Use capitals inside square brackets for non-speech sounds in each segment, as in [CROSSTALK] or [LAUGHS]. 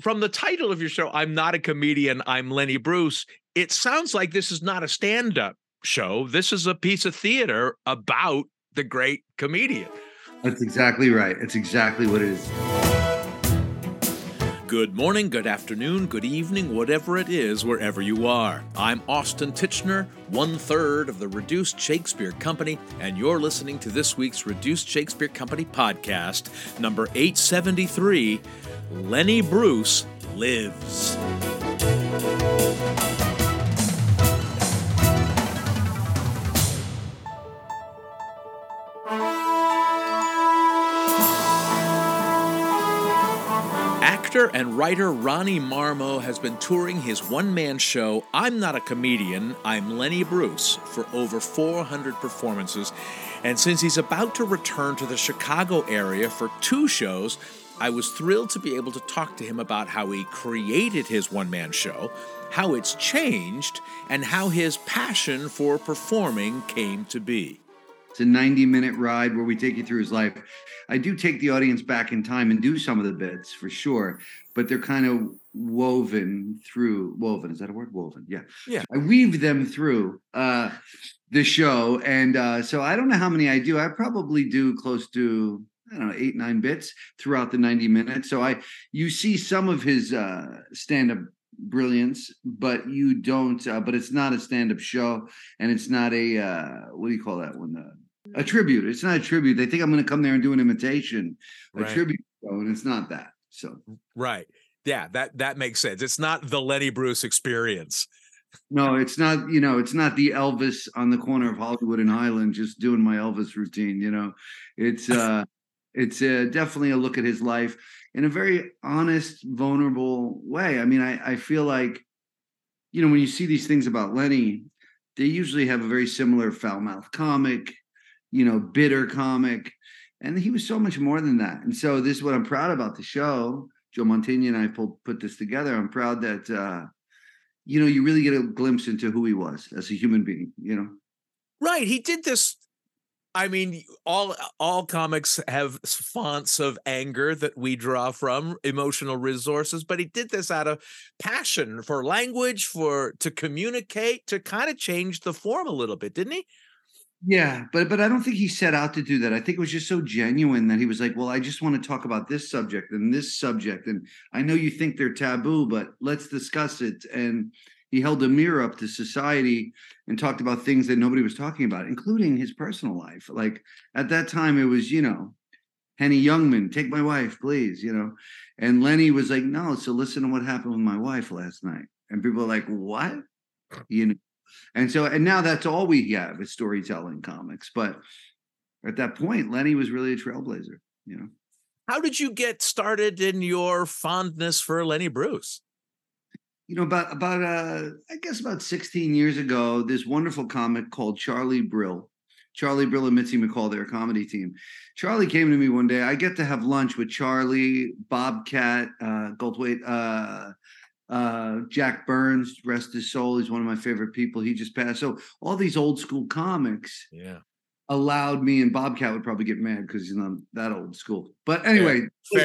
from the title of your show, I'm not a comedian, I'm Lenny Bruce. It sounds like this is not a stand up show. This is a piece of theater about the great comedian. That's exactly right. It's exactly what it is. Good morning, good afternoon, good evening, whatever it is, wherever you are. I'm Austin Tichenor, one third of the Reduced Shakespeare Company, and you're listening to this week's Reduced Shakespeare Company podcast, number 873 Lenny Bruce Lives. Actor and writer Ronnie Marmo has been touring his one man show, I'm Not a Comedian, I'm Lenny Bruce, for over 400 performances. And since he's about to return to the Chicago area for two shows, I was thrilled to be able to talk to him about how he created his one man show, how it's changed, and how his passion for performing came to be. It's a 90 minute ride where we take you through his life. I do take the audience back in time and do some of the bits for sure, but they're kind of woven through. Woven is that a word? Woven, yeah. Yeah. I weave them through uh, the show, and uh, so I don't know how many I do. I probably do close to I don't know eight nine bits throughout the 90 minutes. So I you see some of his uh, stand up brilliance but you don't uh, but it's not a stand-up show and it's not a uh what do you call that one uh, a tribute. It's not a tribute. They think I'm going to come there and do an imitation, a Right. tribute show, and it's not that. So Right. Yeah, that that makes sense. It's not the Lenny Bruce experience. no, it's not. You know, it's not the Elvis on the corner of Hollywood and Highland just doing my Elvis routine. You know, it's [LAUGHS] uh, it's uh, definitely a look at his life in a very honest, vulnerable way. I mean, I I feel like, you know, when you see these things about Lenny, they usually have a very similar foul mouth comic, you know, bitter comic. And he was so much more than that. And so this is what I'm proud about the show. Joe Mantegna and I pulled, put this together. I'm proud that uh, you know, you really get a glimpse into who he was as a human being, you know. Right. He did this. I mean, all all comics have fonts of anger that we draw from, emotional resources, but he did this out of passion for language, for to communicate, to kind of change the form a little bit, didn't he? Yeah, but but I don't think he set out to do that. I think it was just so genuine that he was like, "Well, I just want to talk about this subject and this subject, and I know you think they're taboo, but let's discuss it." And he held a mirror up to society and talked about things that nobody was talking about, including his personal life. Like at that time, it was you know, Henny Youngman, take my wife, please, you know, and Lenny was like, "No, so listen to what happened with my wife last night," and people are like, "What?" You know. And so, and now that's all we have is storytelling comics. But at that point, Lenny was really a trailblazer, you know. How did you get started in your fondness for Lenny Bruce? You know, about about uh I guess about 16 years ago, this wonderful comic called Charlie Brill. Charlie Brill and Mitzi McCall, their comedy team. Charlie came to me one day. I get to have lunch with Charlie, Bobcat, uh, Goldthwait, uh, uh, Jack Burns, rest his soul. He's one of my favorite people. He just passed. So all these old school comics Yeah. allowed me and Bobcat would probably get mad because he's not that old school. But anyway, the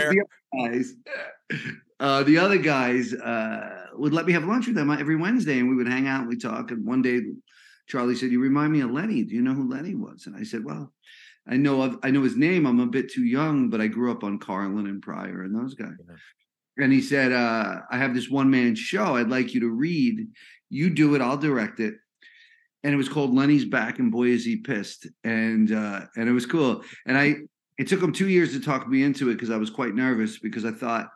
other guys, [LAUGHS] uh, the other guys uh, would let me have lunch with them every Wednesday, and we would hang out and we talk. And one day, Charlie said, "You remind me of Lenny. Do you know who Lenny was?" And I said, "Well." I know of, I know his name. I'm a bit too young, but I grew up on Carlin and Pryor and those guys. Yeah. And he said, uh, "I have this one man show. I'd like you to read. You do it. I'll direct it." and it was called Lenny's Back, and boy is he pissed, and uh, and it was cool. And I, it took him two years to talk me into it because I was quite nervous because I thought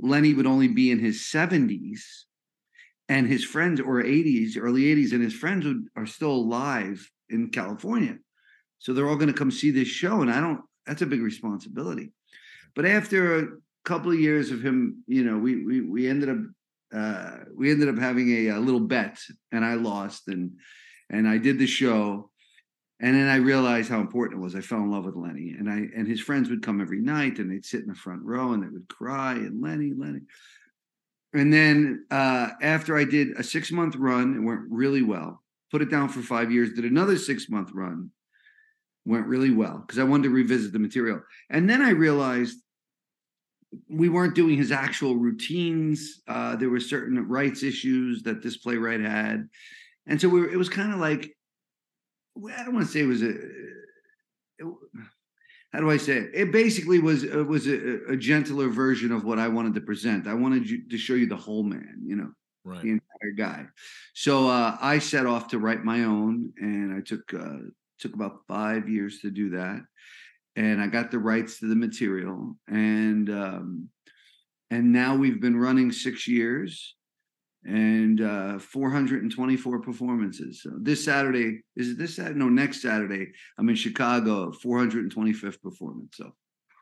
Lenny would only be in his seventies, and his friends or eighties, early eighties, and his friends would, are still alive in California, so they're all going to come see this show, and I don't. That's a big responsibility. But after couple of years of him, you know, we we we ended up uh, we ended up having a, a little bet, and I lost, and and I did the show. And then I realized how important it was. I fell in love with Lenny, and I and his friends would come every night, and they'd sit in the front row, and they would cry, and Lenny, Lenny. And then uh, after I did a six month run, it went really well. Put it down for five years. Did another six month run, went really well because I wanted to revisit the material. And then I realized we weren't doing his actual routines. Uh, there were certain rights issues that this playwright had, and so we were, it was kind of like I don't want to say it was a. It, how do I say it? It basically was it was a, a, gentler version of what I wanted to present. I wanted you to show you the whole man, you know, right. the entire guy. So uh, I set off to write my own, and I took uh, took about five years to do that and I got the rights to the material, and um, and now we've been running six years, and uh, 424 performances. So this Saturday is it this Saturday? No, next Saturday I'm in Chicago, 425th performance. So.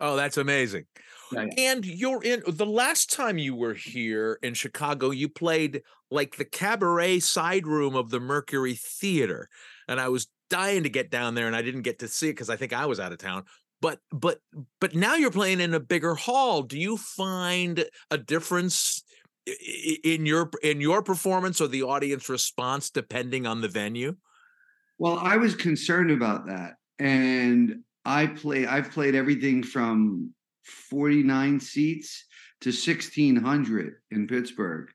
Oh, that's amazing. Yeah, And you're in the last time you were here in Chicago, you played like the cabaret side room of the Mercury Theater. And I was dying to get down there and I didn't get to see it because I think I was out of town but but but now you're playing in a bigger hall. Do you find a difference in your in your performance or the audience response depending on the venue? Well i was concerned about that and i play i've played everything from 49 seats to 1600 in pittsburgh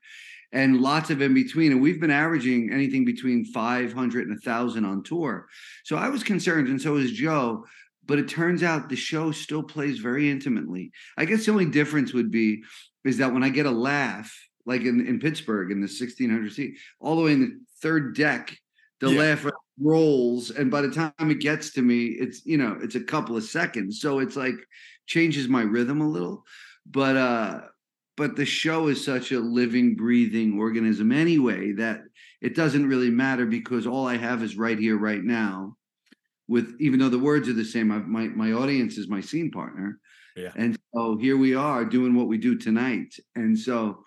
and lots of in between and we've been averaging anything between 500 and 1000 on tour so i was concerned and so was joe but it turns out the show still plays very intimately. I guess the only difference would be is that when I get a laugh, like in, in Pittsburgh in the 1600 seat, all the way in the third deck, the yeah. laugh rolls. And by the time it gets to me, it's, you know, it's a couple of seconds. So it's like changes my rhythm a little. But, uh, but the show is such a living, breathing organism anyway that it doesn't really matter because all I have is right here, right now with even though the words are the same I've, my my audience is my scene partner. Yeah. And so here we are doing what we do tonight. And so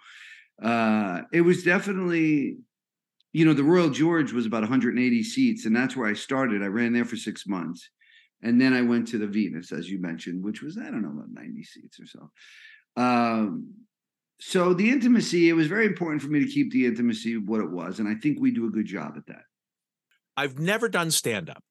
uh it was definitely you know the royal george was about 180 seats and that's where i started. I ran there for six months and then i went to the venus as you mentioned which was i don't know about 90 seats or so. Um so the intimacy it was very important for me to keep the intimacy of what it was and i think we do a good job at that i've never done stand up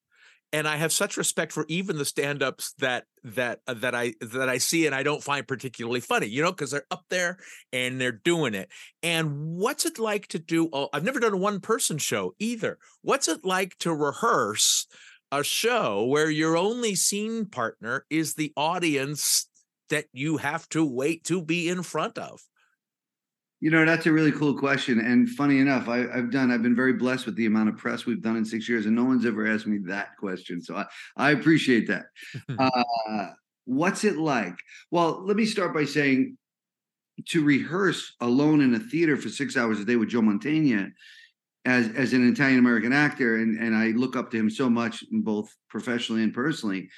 and I have such respect for even the stand-ups that that uh, that I that I see and I don't find particularly funny, you know, because they're up there and they're doing it. And what's it like to do? Oh, I've never done a one-person show either. What's it like to rehearse a show where your only scene partner is the audience that you have to wait to be in front of? You know, that's a really cool question. And funny enough, I, have done, I've been very blessed with the amount of press we've done in six years, and no one's ever asked me that question. So I, I appreciate that. [LAUGHS] uh, what's it like? Well, let me start by saying to rehearse alone in a theater for six hours a day with Joe Mantegna as, as an Italian American actor, and, and I look up to him so much, both professionally and personally,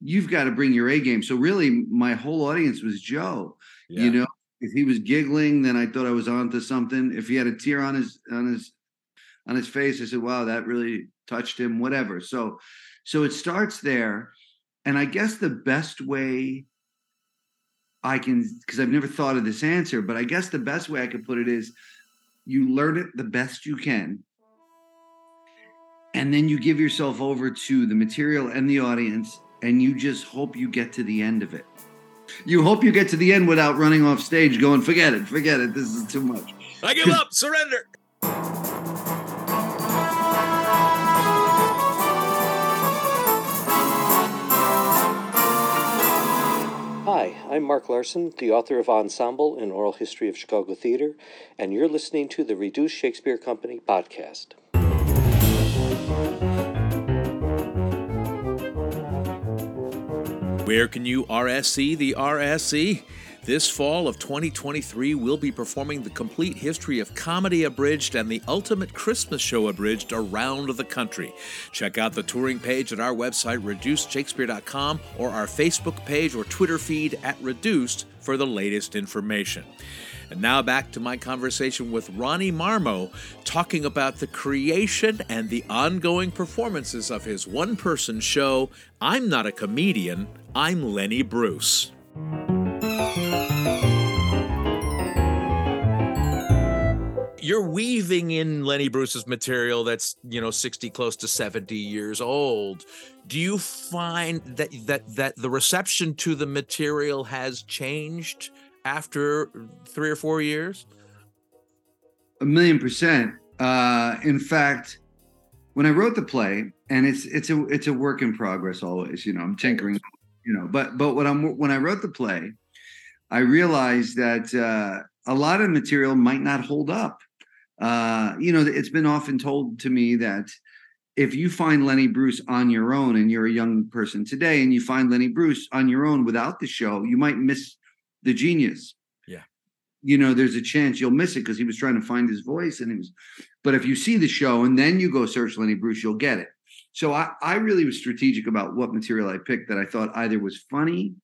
you've got to bring your A game. So really, my whole audience was Joe. Yeah. You know, if he was giggling, then I thought I was onto something. If he had a tear on his on his on his face, I said, "Wow, that really touched him." Whatever. So, so it starts there, and I guess the best way I can, because I've never thought of this answer, but I guess the best way I could put it is, you learn it the best you can, and then you give yourself over to the material and the audience, and you just hope you get to the end of it you hope you get to the end without running off stage going, forget it, forget it, this is too much. I give up, surrender. Hi, I'm Mark Larson, the author of Ensemble An Oral History of Chicago Theater, and you're listening to the Reduced Shakespeare Company podcast. Where can you RSC the RSC? This fall of 2023, we'll be performing the complete history of comedy abridged and the ultimate Christmas show abridged around the country. Check out the touring page at our website, reducedshakespeare.com, or our Facebook page or Twitter feed at Reduced for the latest information. And now back to my conversation with Ronnie Marmo, talking about the creation and the ongoing performances of his one person show, I'm Not a Comedian, I'm Lenny Bruce. You're weaving in Lenny Bruce's material that's, you know, 60 close to 70 years old. Do you find that that that the reception to the material has changed after three or four years? A million percent. Uh, in fact, when I wrote the play, and it's it's a it's a work in progress always. You know, I'm tinkering. You know, but but when I'm when I wrote the play, I realized that uh, a lot of material might not hold up. Uh, you know, it's been often told to me that if you find Lenny Bruce on your own and you're a young person today and you find Lenny Bruce on your own without the show, you might miss the genius. Yeah. You know, there's a chance you'll miss it because he was trying to find his voice and he was, but if you see the show and then you go search Lenny Bruce, you'll get it. So I, I really was strategic about what material I picked that I thought either was funny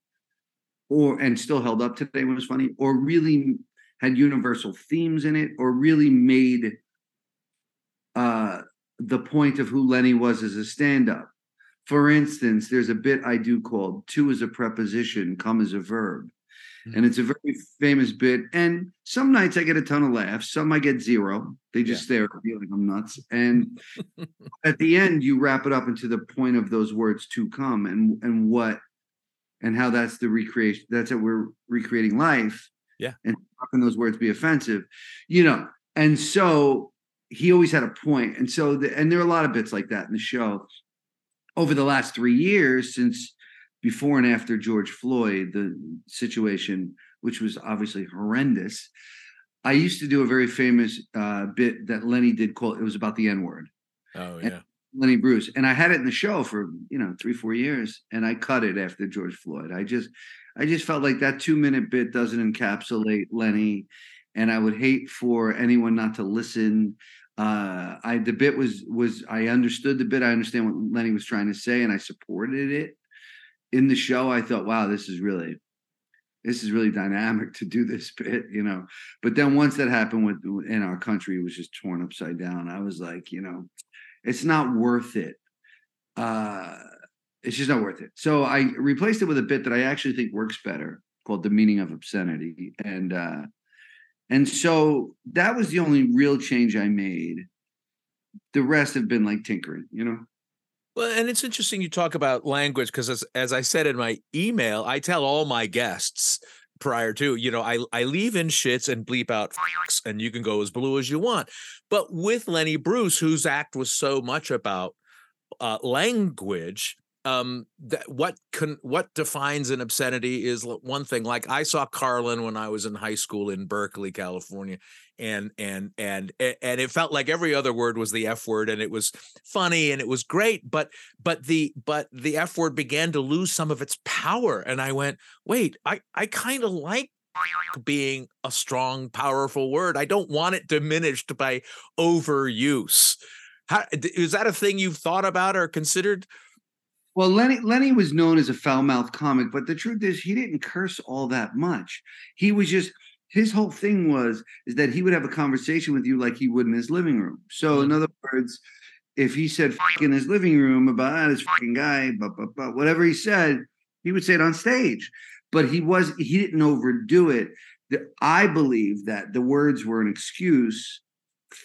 or and still held up today was funny, or really had universal themes in it, or really made uh the point of who Lenny was as a stand-up. For instance, there's a bit I do called "to" is a preposition, "come" as a verb. Mm-hmm. And it's a very famous bit. And some nights I get a ton of laughs. Some I get zero. They just yeah. stare at me like I'm nuts. [LAUGHS] And at the end, you wrap it up into the point of those words to come and and what and how that's the recreation. That's how we're recreating life. Yeah. And how can those words be offensive? You know, and so he always had a point. And so, the, and there are a lot of bits like that in the show. Over the last three years, since before and after George Floyd, the situation, which was obviously horrendous, I used to do a very famous uh, bit that Lenny did called, it was about the N word. Oh, yeah. And Lenny Bruce. And I had it in the show for, you know, three, four years. And I cut it after George Floyd. I just, I just felt like that two minute bit doesn't encapsulate Lenny. And I would hate for anyone not to listen uh i the bit was was i understood the bit i understand what lenny was trying to say and i supported it in the show i thought wow this is really this is really dynamic to do this [LAUGHS] bit you know but then once that happened with in our country it was just torn upside down i was like you know it's not worth it uh it's just not worth it so i replaced it with a bit that i actually think works better called the meaning of obscenity and uh and so that was the only real change I made. The rest have been like tinkering, you know? Well, and it's interesting you talk about language because as, as I said in my email, I tell all my guests prior to, you know, I, I leave in shits and bleep out and you can go as blue as you want. But with Lenny Bruce, whose act was so much about uh, language, um that what can what defines an obscenity is one thing like i saw carlin when i was in high school in berkeley california and and and and it felt like every other word was the f word and it was funny and it was great but but the but the f word began to lose some of its power and i went wait i i kind of like being a strong powerful word. I don't want it diminished by overuse. How is that a thing you've thought about or considered well, Lenny Lenny was known as a foul-mouthed comic, but the truth is he didn't curse all that much. He was just his whole thing was is that he would have a conversation with you like he would in his living room. So in mm-hmm. other words, if he said in his living room about ah, this fucking guy, but, but, but whatever he said, he would say it on stage. But he was he didn't overdo it. I believe that the words were an excuse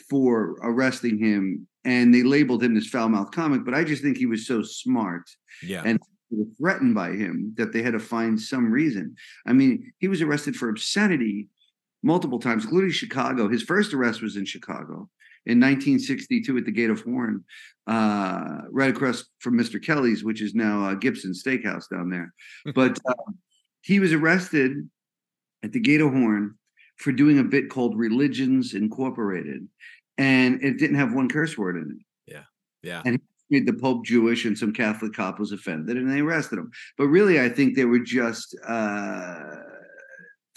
for arresting him and they labeled him this foul mouthed comic, but I just think he was so smart. Yeah. And were threatened by him that they had to find some reason. I mean, he was arrested for obscenity multiple times, including Chicago. His first arrest was in Chicago in 1962 at the Gate of Horn, uh, right across from Mr. Kelly's, which is now uh, Gibson Steakhouse down there. [LAUGHS] but uh, he was arrested at the Gate of Horn for doing a bit called Religions Incorporated and it didn't have one curse word in it. Yeah, yeah. And he made the Pope Jewish, and some Catholic cop was offended, and they arrested him. But really, I think they were just uh,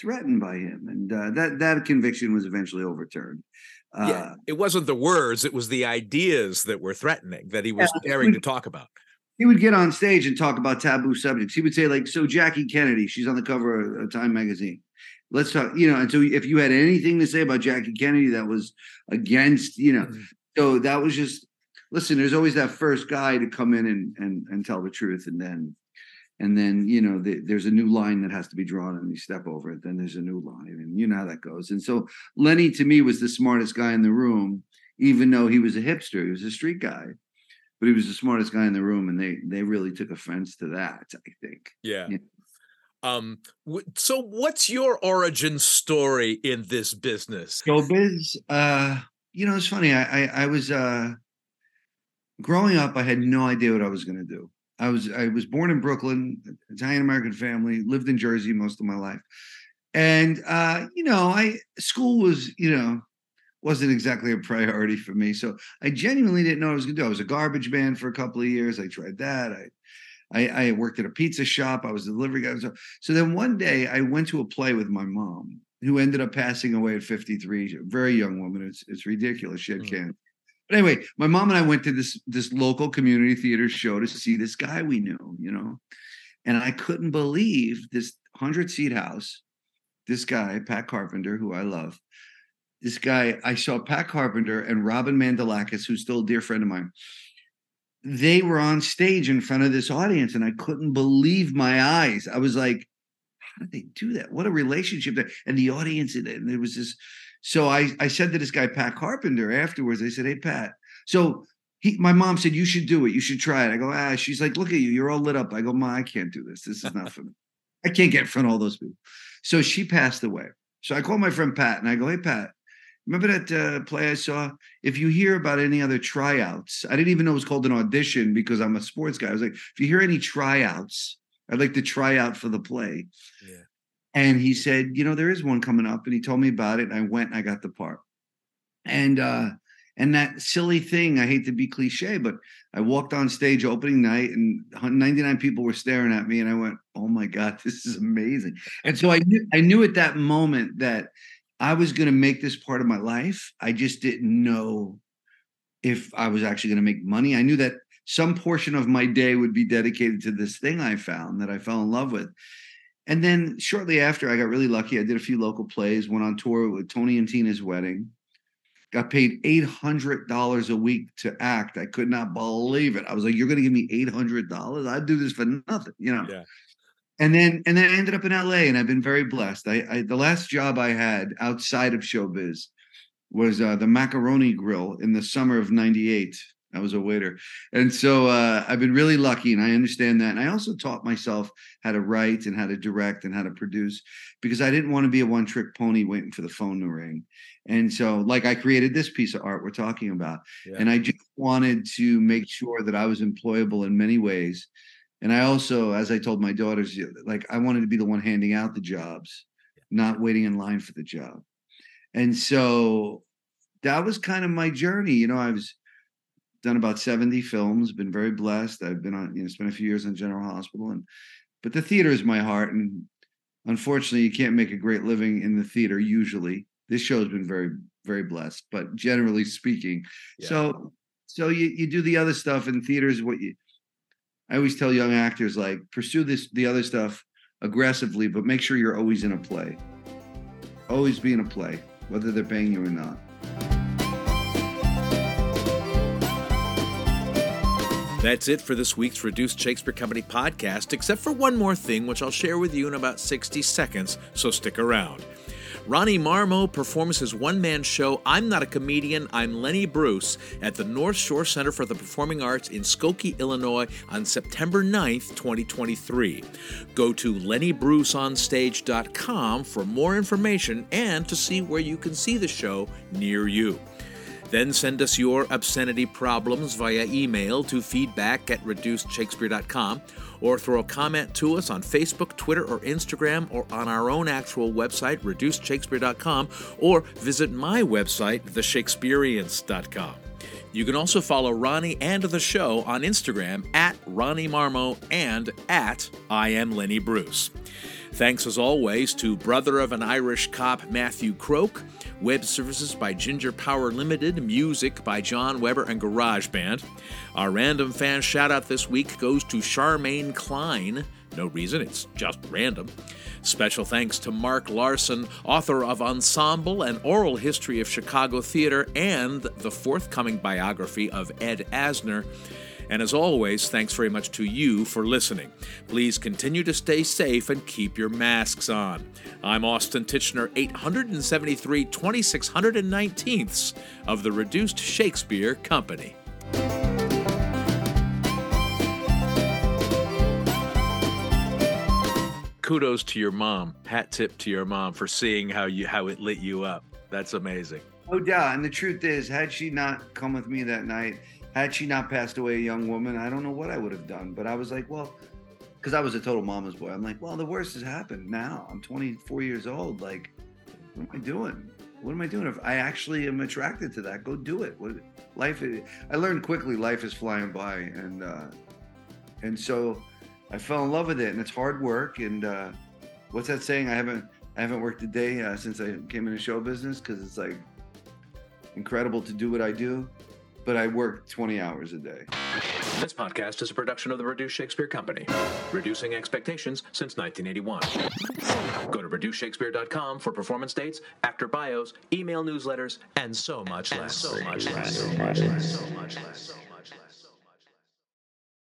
threatened by him, and uh, that that conviction was eventually overturned. Uh, yeah, it wasn't the words; it was the ideas that were threatening that he was yeah, daring to talk about. He would get on stage and talk about taboo subjects. He would say, like, "So Jackie Kennedy, she's on the cover of Time magazine." Let's talk, you know, and so if you had anything to say about Jackie Kennedy that was against, you know, mm-hmm. so that was just listen, there's always that first guy to come in and and and tell the truth and then and then you know the, there's a new line that has to be drawn and you step over it then there's a new line and you know how that goes. And so lenny to me was the smartest guy in the room even though he was a hipster he was a street guy but he was the smartest guy in the room and they they really took offense to that i think. Yeah, Um, so what's your origin story in this business? Showbiz, uh, you know, it's funny. I, I, I was uh, growing up. I had no idea what I was going to do. I was I was born in Brooklyn, Italian American family, lived in Jersey most of my life, and uh, you know, I school was you know wasn't exactly a priority for me. So I genuinely didn't know what I was going to do. I was a garbage man for a couple of years. I tried that. I I, I worked at a pizza shop. I was a delivery guy. So, so then one day I went to a play with my mom, who ended up passing away at 53. Very young woman. It's it's ridiculous. She had mm. cancer. But anyway, my mom and I went to this this local community theater show to see this guy we knew, you know, and I couldn't believe this hundred seat house. This guy, Pat Carpenter, who I love, this guy, I saw Pat Carpenter and Robin Mandelakis, who's still a dear friend of mine they were on stage in front of this audience and I couldn't believe my eyes. I was like, how did they do that? What a relationship there. And the audience, and there was this. So I, I said to this guy, Pat Carpenter, afterwards, I said, Hey, Pat. So he, my mom said, You should do it. You should try it. I go, Ah, she's like, Look at you. You're all lit up. I go, Ma, I can't do this. This is not for me. I can't get in front of all those people. So she passed away. So I called my friend Pat and I go, Hey, Pat, Remember that uh, play I saw? If you hear about any other tryouts, I didn't even know it was called an audition because I'm a sports guy. I was like, if you hear any tryouts, I'd like to try out for the play. Yeah. And he said, you know, there is one coming up, and he told me about it. And I went and I got the part. And uh, and that silly thing, I hate to be cliche, but I walked on stage opening night and 99 people were staring at me, and I went, "Oh my god, [LAUGHS] this is amazing!" And so I knew I knew at that moment that I was going to make this part of my life. I just didn't know if I was actually going to make money. I knew that some portion of my day would be dedicated to this thing I found that I fell in love with. And then shortly after, I got really lucky. I did a few local plays, went on tour with Tony and Tina's wedding, got paid $800 a week to act. I could not believe it. I was like, You're going to give me $800? I'd do this for nothing, you know? Yeah and then and then I ended up in LA, and I've been very blessed. I, I the last job I had outside of showbiz was uh, the Macaroni Grill in the summer of '98. I was a waiter, and so uh, I've been really lucky, and I understand that. And I also taught myself how to write and how to direct and how to produce because I didn't want to be a one-trick pony waiting for the phone to ring. And so, like, I created this piece of art we're talking about, yeah. and I just wanted to make sure that I was employable in many ways and I also, as I told my daughters, like I wanted to be the one handing out the jobs, not waiting in line for the job. And so that was kind of my journey. You know, I was done about 70 films, been very blessed. I've been on, you know, spent a few years on General Hospital and but the theater is my heart. And unfortunately, you can't make a great living in the theater usually. This show has been very, very blessed, but generally speaking. Yeah. So so you you do the other stuff in theaters, what you I always tell young actors like pursue this the other stuff aggressively, but make sure you're always in a play. Always be in a play, whether they're paying you or not. That's it for this week's Reduced Shakespeare Company podcast, except for one more thing, which I'll share with you in about 60 seconds, so stick around. Ronnie Marmo performs his one man show, I'm Not a Comedian, I'm Lenny Bruce, at the North Shore Center for the Performing Arts in Skokie, Illinois on September 9th, 2023. Go to lennybruceonstage.com for more information and to see where you can see the show near you. Then send us your obscenity problems via email to feedback at reducedshakespeare.com or throw a comment to us on Facebook, Twitter, or Instagram, or on our own actual website, reducedshakespeare.com, or visit my website, theshakespeareans.com. You can also follow Ronnie and the show on Instagram at Ronnie Marmo and at I am Lenny Bruce. Thanks as always to brother of an Irish cop Matthew Croak, web services by Ginger Power Limited, music by John Weber and GarageBand. Our random fan shout out this week goes to Charmaine Klein. No reason, it's just random. Special thanks to Mark Larson, author of Ensemble and Oral History of Chicago Theater and the forthcoming biography of Ed Asner. And as always, thanks very much to you for listening. Please continue to stay safe and keep your masks on. I'm Austin Tichenor, 873 2619ths of the Reduced Shakespeare Company. kudos to your mom. Hat tip to your mom for seeing how you how it lit you up. That's amazing. Oh, no doubt. And the truth is, had she not come with me that night, had she not passed away a young woman, I don't know what I would have done. But I was like, well, because I was a total mama's boy. I'm like, well, the worst has happened now. I'm 24 years old. Like, what am I doing? What am I doing? If I actually am attracted to that, go do it. What, life, is, I learned quickly. Life is flying by, and uh, and so I fell in love with it. And it's hard work. And uh, what's that saying? I haven't I haven't worked a day uh, since I came into show business because it's like incredible to do what I do, but I work 20 hours a day. This podcast is a production of the Reduced Shakespeare Company, reducing expectations since 1981. Go to reducedshakespeare.com for performance dates, actor bios, email newsletters, and so much less. So much less. So much less. So much less.